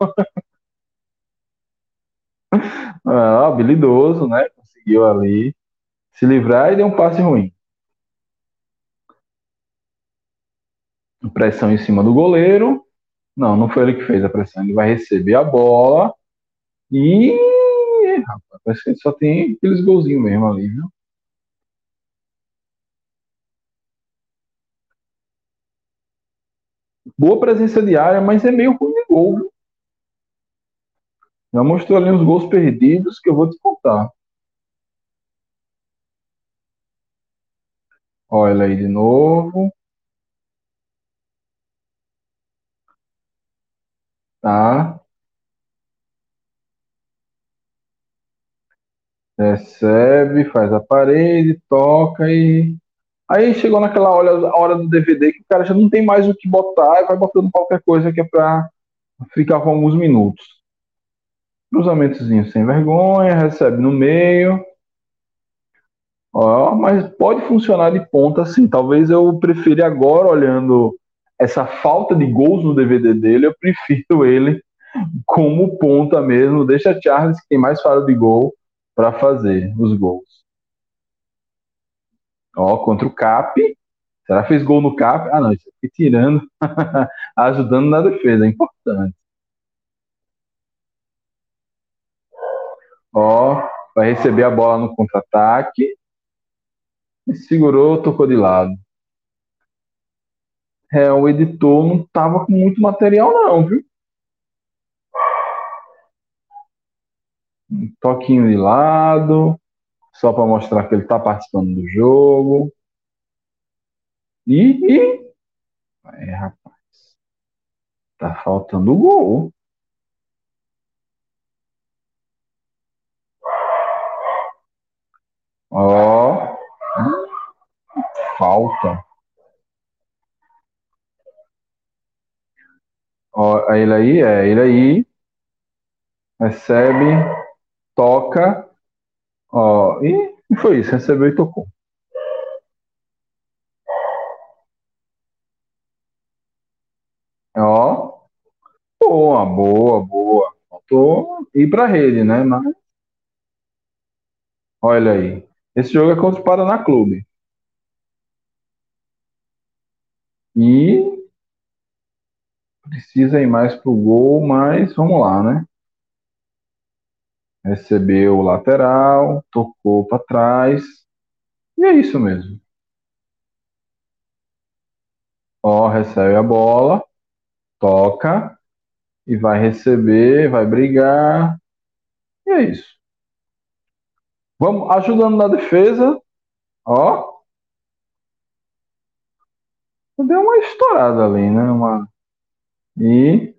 ah, habilidoso, né? Conseguiu ali se livrar e deu um passe ruim. pressão em cima do goleiro. Não, não foi ele que fez a pressão. Ele vai receber a bola e. Rapaz, parece que ele só tem aqueles golzinhos mesmo ali, viu? Boa presença de área, mas é meio ruim de gol. Já mostrou ali os gols perdidos que eu vou descontar. Olha aí de novo. Tá. Recebe, faz a parede, toca e. Aí chegou naquela hora, hora do DVD que o cara já não tem mais o que botar e vai botando qualquer coisa que é pra ficar com alguns minutos. Cruzamentozinho sem vergonha, recebe no meio. Ó, mas pode funcionar de ponta assim. Talvez eu prefira agora, olhando essa falta de gols no DVD dele, eu prefiro ele como ponta mesmo. Deixa Charles, que tem mais faro de gol, para fazer os gols. Ó, contra o Cap. Será que fez gol no Cap? Ah, não, isso aqui tirando, ajudando na defesa, é importante. Ó, vai receber a bola no contra-ataque. Segurou, tocou de lado. É, o editor não tava com muito material, não, viu? Um toquinho de lado, só para mostrar que ele está participando do jogo. E, e... É, rapaz. Tá faltando gol. Ó. Falta. Ó, é ele aí, é, ele aí. Recebe, toca, Ó, e foi isso, recebeu e tocou. Ó. Boa, boa, boa. Faltou ir pra rede, né? Mas. Olha aí. Esse jogo é contra o Paraná Clube. E precisa ir mais pro gol, mas vamos lá, né? Recebeu o lateral, tocou para trás. E é isso mesmo. Ó, recebe a bola, toca e vai receber, vai brigar. E é isso. Vamos ajudando na defesa. Ó. Deu uma estourada ali, né? Uma... E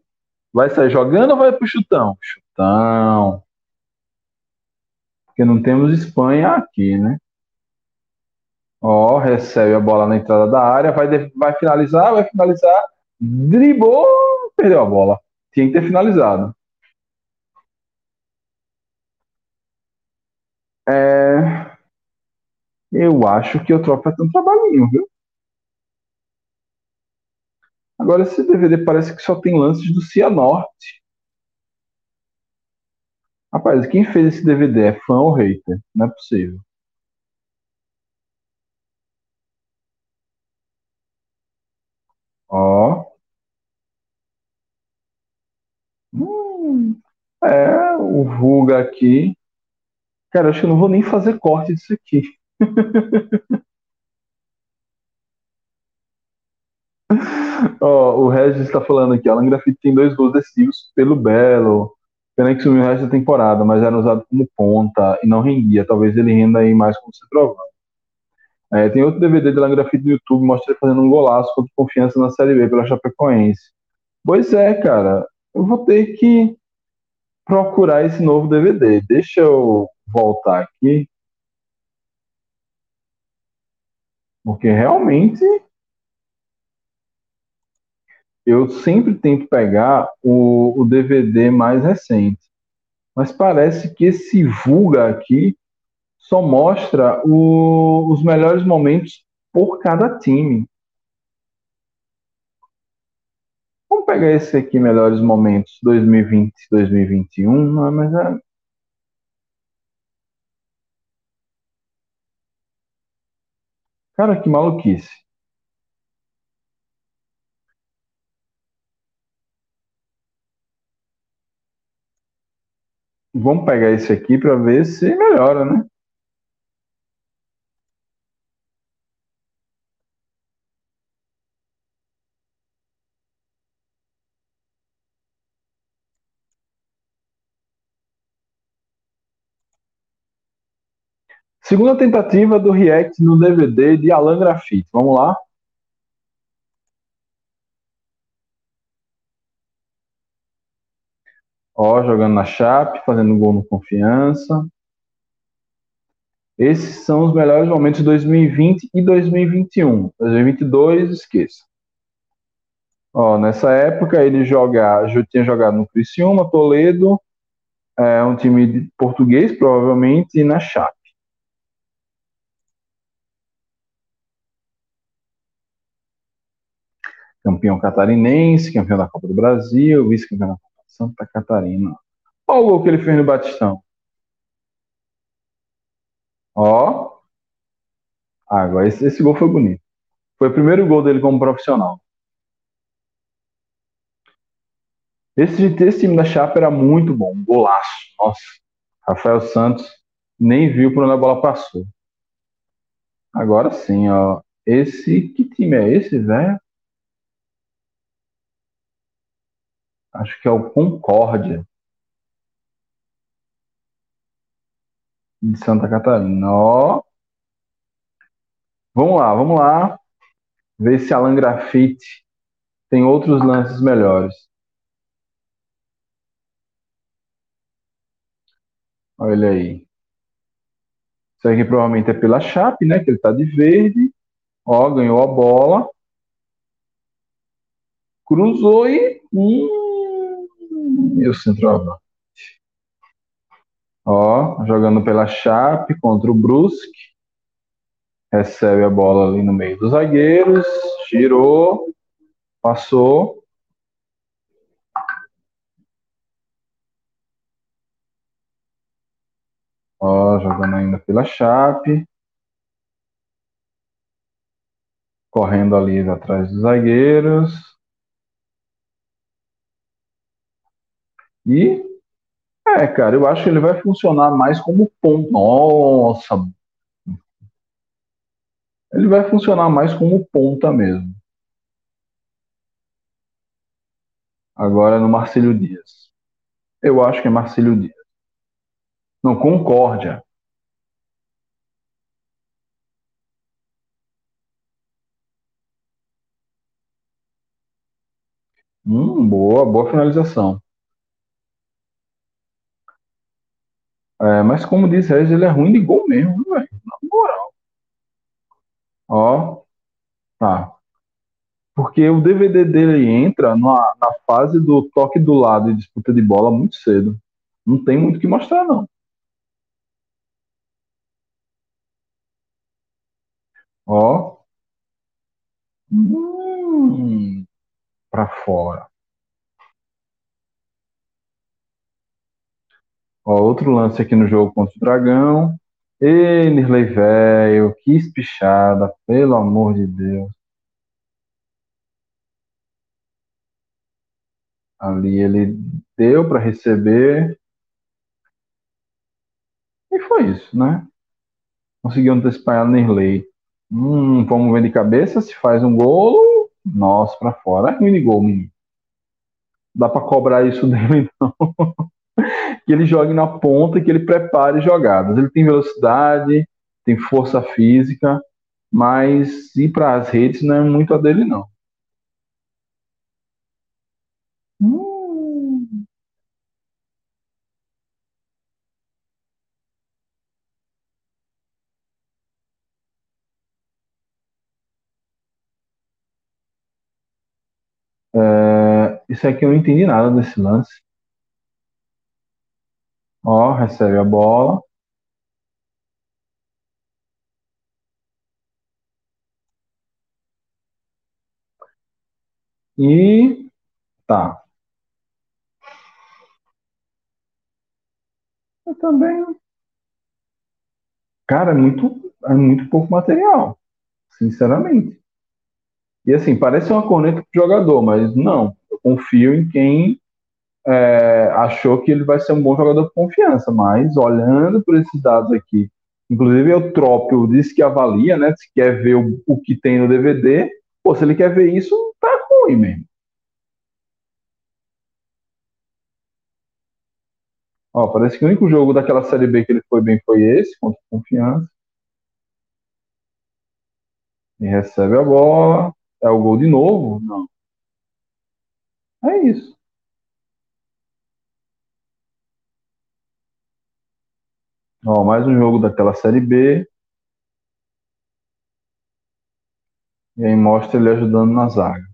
vai sair jogando ou vai pro chutão? Chutão. Porque não temos Espanha aqui, né? Ó, recebe a bola na entrada da área, vai, vai finalizar, vai finalizar, dribou, perdeu a bola. Tinha que ter finalizado. É... Eu acho que o Tropa tem um trabalhinho, viu? Agora, esse DVD parece que só tem lances do Cianorte. Rapaz, quem fez esse DVD é fã ou hater? Não é possível. Ó. Hum, é, o Ruga aqui. Cara, acho que eu não vou nem fazer corte disso aqui. Ó, o Regis está falando aqui, Alan Graffiti tem dois gols decisivos pelo Belo. Pena que sumiu o resto da temporada, mas era usado como ponta e não rendia. Talvez ele renda aí mais como centroavante. É, tem outro DVD de Alan Graffiti no YouTube, mostra ele fazendo um golaço contra confiança na Série B pela Chapecoense. Pois é, cara. Eu vou ter que procurar esse novo DVD. Deixa eu voltar aqui. Porque realmente eu sempre tento pegar o, o DVD mais recente. Mas parece que esse Vulga aqui só mostra o, os melhores momentos por cada time. Vamos pegar esse aqui, melhores momentos 2020, 2021, não é, mas é, Cara, que maluquice. Vamos pegar esse aqui para ver se melhora, né? Segunda tentativa do React no DVD de Alan Graffiti. Vamos lá? Ó, jogando na Chape, fazendo gol no Confiança. Esses são os melhores momentos de 2020 e 2021. 2022, esqueça. Ó, nessa época ele joga, tinha jogado no Criciúma, Toledo, é um time português provavelmente e na Chape. Campeão catarinense, campeão da Copa do Brasil, vice-campeão da Copa Santa Catarina. Olha o gol que ele fez no Batistão. Ó. Agora esse, esse gol foi bonito. Foi o primeiro gol dele como profissional. Esse, esse time da Chapa era muito bom, um golaço. Nossa, Rafael Santos nem viu por onde a bola passou. Agora sim, ó. Esse, que time é esse, velho? Acho que é o Concórdia. De Santa Catarina. Ó. Vamos lá, vamos lá. Ver se Alan Grafite tem outros lances melhores. Olha aí. Isso aqui provavelmente é pela Chape, né? Que ele tá de verde. Ó, ganhou a bola. Cruzou e. Hum, meu centroavante. Ó, jogando pela Chape contra o Brusque. Recebe a bola ali no meio dos zagueiros. Girou. Passou. Ó, jogando ainda pela Chape. Correndo ali atrás dos zagueiros. E é, cara, eu acho que ele vai funcionar mais como ponto. Nossa! Ele vai funcionar mais como ponta mesmo. Agora no Marcelo Dias. Eu acho que é Marcelo Dias. Não, Concórdia. Hum, boa, boa finalização. É, mas como disse Regis, ele é ruim de gol mesmo, velho. Na moral. Ó, tá. Porque o DVD dele entra na, na fase do toque do lado e disputa de bola muito cedo. Não tem muito o que mostrar, não. Ó. Hum, pra fora. Ó, outro lance aqui no jogo contra o Dragão. Ê, Nirley velho, que espichada, pelo amor de Deus. Ali ele deu para receber. E foi isso, né? Conseguiu antecipar a Nirley. Hum, vamos ver de cabeça se faz um gol. Nossa, para fora. É ruim de gol, menino. Dá para cobrar isso dele, não. que ele jogue na ponta e que ele prepare jogadas. Ele tem velocidade, tem força física, mas ir para as redes não é muito a dele, não. Hum. É, isso aqui eu não entendi nada desse lance. Ó, recebe a bola. E tá. Eu também. Cara, é muito, é muito pouco material, sinceramente. E assim, parece uma corneta pro jogador, mas não. Eu confio em quem é, achou que ele vai ser um bom jogador de confiança, mas olhando por esses dados aqui, inclusive o Trópio disse que avalia, né? Se quer ver o, o que tem no DVD, pô, se ele quer ver isso, tá ruim mesmo. Ó, parece que o único jogo daquela Série B que ele foi bem foi esse, contra Confiança. E recebe a bola. É o gol de novo? Não. É isso. Ó, mais um jogo daquela Série B. E aí mostra ele ajudando na zaga.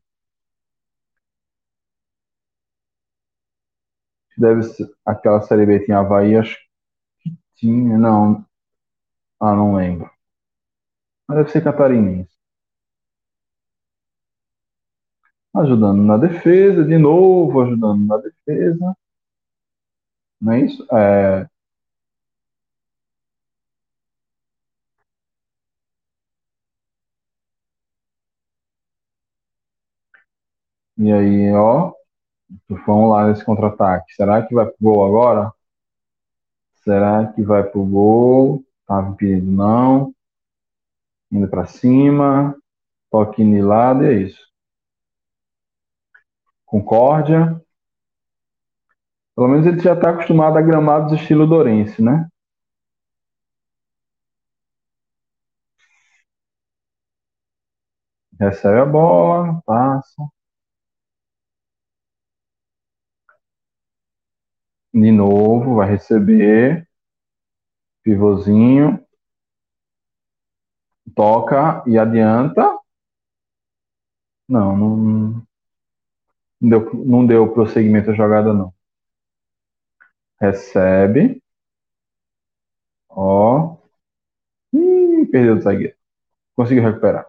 Deve ser aquela Série B tinha Havaí, acho que tinha, não. Ah, não lembro. Mas deve ser catarinense. Ajudando na defesa, de novo, ajudando na defesa. Não é isso? É, E aí, ó, vamos lá nesse contra-ataque. Será que vai pro gol agora? Será que vai pro gol? Tava impedido, não. Indo para cima. Toque de lado e é isso. Concórdia. Pelo menos ele já está acostumado a gramados estilo Dorense, né? Recebe a bola, passa. De novo, vai receber. Pivôzinho. toca e adianta. Não, não, não deu, não deu prosseguimento à jogada, não. Recebe. Ó. Ih, perdeu o zagueiro. Conseguiu recuperar.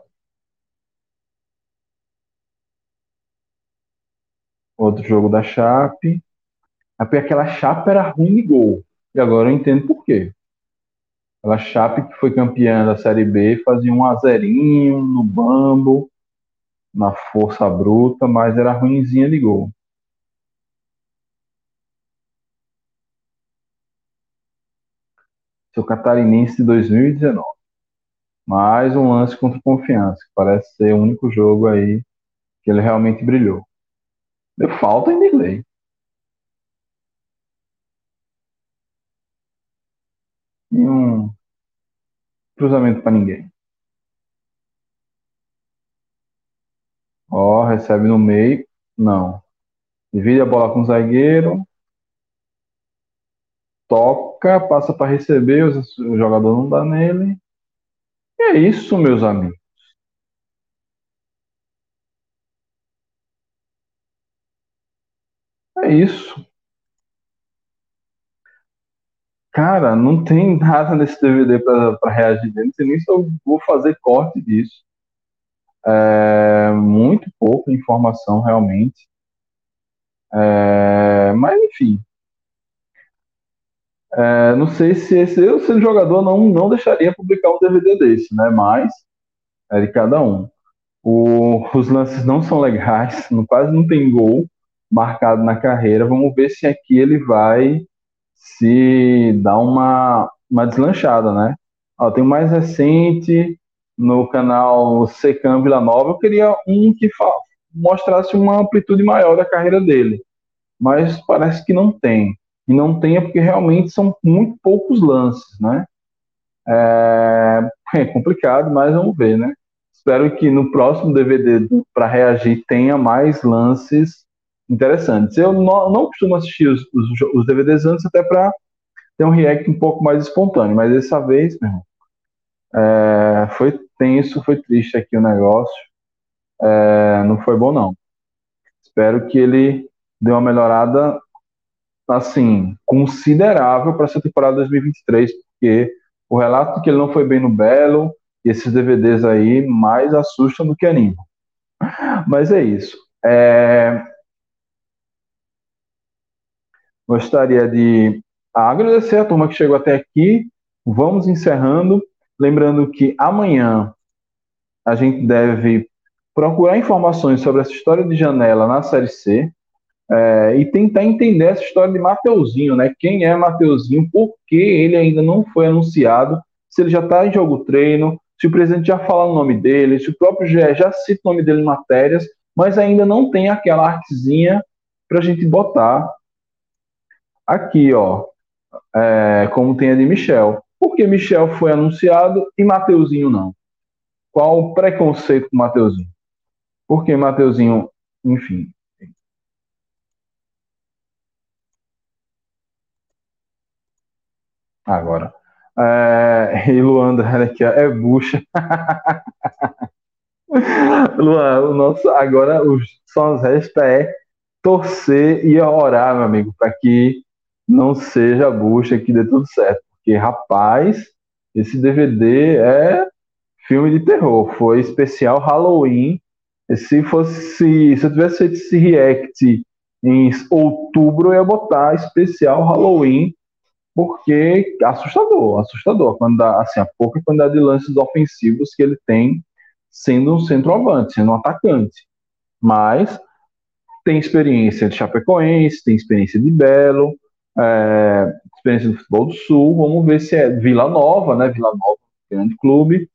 Outro jogo da Chape. Aquela Chape era ruim de gol. E agora eu entendo por quê. Aquela Chape que foi campeã da Série B fazia um azerinho no bambo, na força bruta, mas era ruimzinha de gol. Seu catarinense de 2019. Mais um lance contra confiança, que parece ser o único jogo aí que ele realmente brilhou. Deu falta em delay. E um cruzamento para ninguém. Ó, recebe no meio. Não. Divide a bola com o zagueiro. Toca, passa para receber, o jogador não dá nele. E é isso, meus amigos. É isso. Cara, não tem nada nesse DVD para reagir Não sei nem se eu vou fazer corte disso. É, muito pouca informação, realmente. É, mas, enfim. É, não sei se esse, eu, sendo jogador, não, não deixaria publicar um DVD desse, né? Mas é de cada um. O, os lances não são legais, não, quase não tem gol marcado na carreira. Vamos ver se aqui ele vai se dar uma, uma deslanchada, né? Ó, tem o mais recente no canal Secam Vila Nova. Eu queria um que mostrasse uma amplitude maior da carreira dele, mas parece que não tem. E não tem é porque realmente são muito poucos lances, né? É, é complicado, mas vamos ver, né? Espero que no próximo DVD para reagir tenha mais lances interessantes. Eu não, não costumo assistir os, os, os, DVDs antes até para ter um react um pouco mais espontâneo, mas dessa vez, meu irmão, é, foi tenso, foi triste aqui o negócio. É, não foi bom, não. Espero que ele dê uma melhorada, assim, considerável para essa temporada 2023, porque o relato que ele não foi bem no Belo e esses DVDs aí mais assustam do que animam. Mas é isso. É, Gostaria de agradecer a turma que chegou até aqui. Vamos encerrando. Lembrando que amanhã a gente deve procurar informações sobre essa história de janela na Série C é, e tentar entender essa história de Mateuzinho, né? Quem é Mateuzinho, por que ele ainda não foi anunciado, se ele já está em jogo treino, se o presidente já fala o nome dele, se o próprio GE já cita o nome dele em matérias, mas ainda não tem aquela artezinha para a gente botar aqui, ó, é, como tem a de Michel. Por que Michel foi anunciado e Mateuzinho não? Qual o preconceito com Mateuzinho? Por que Mateuzinho, enfim. Agora. É, e Luanda, aqui, é bucha. Luan, o nosso, agora os, só nos resta é torcer e orar, meu amigo, para que não seja bucha que dê tudo certo. Porque, rapaz, esse DVD é filme de terror. Foi especial Halloween. Se fosse, se eu tivesse feito esse react em outubro, eu ia botar especial Halloween, porque assustador, assustador. Quando dá, assim, a pouca quantidade de lances ofensivos que ele tem sendo um centroavante, sendo um atacante. Mas tem experiência de Chapecoense, tem experiência de Belo, é, experiência do futebol do Sul. Vamos ver se é Vila Nova, né? Vila Nova, grande clube.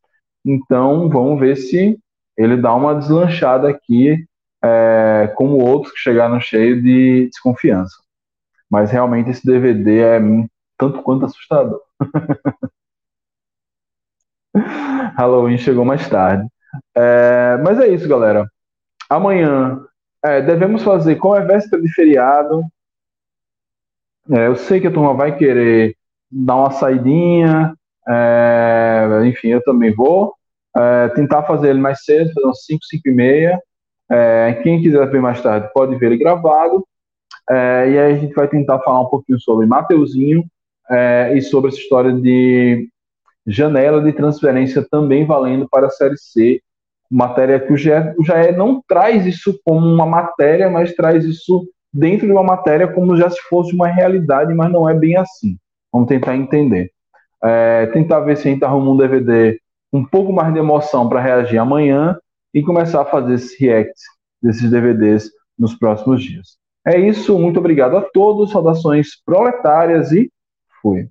Então, vamos ver se ele dá uma deslanchada aqui, é, como outros que chegaram cheio de desconfiança. Mas realmente esse DVD é tanto quanto assustador. Halloween chegou mais tarde. É, mas é isso, galera. Amanhã é, devemos fazer, como é véspera de feriado, é, eu sei que a turma vai querer dar uma saidinha, é, enfim, eu também vou. é, tentar fazer ele mais cedo, fazer umas 5, 5 e meia. É, quem quiser ver mais tarde pode ver ele gravado. É, e aí a gente vai tentar falar um pouquinho sobre Mateuzinho é, e sobre essa história de janela de transferência também valendo para a Série C. Matéria que o GE, o GE não traz isso como uma matéria, mas traz isso dentro de uma matéria como já se fosse uma realidade, mas não é bem assim. Vamos tentar entender. É, tentar ver se a gente arruma um DVD um pouco mais de emoção para reagir amanhã e começar a fazer esse react desses DVDs nos próximos dias. É isso, muito obrigado a todos, saudações proletárias e fui.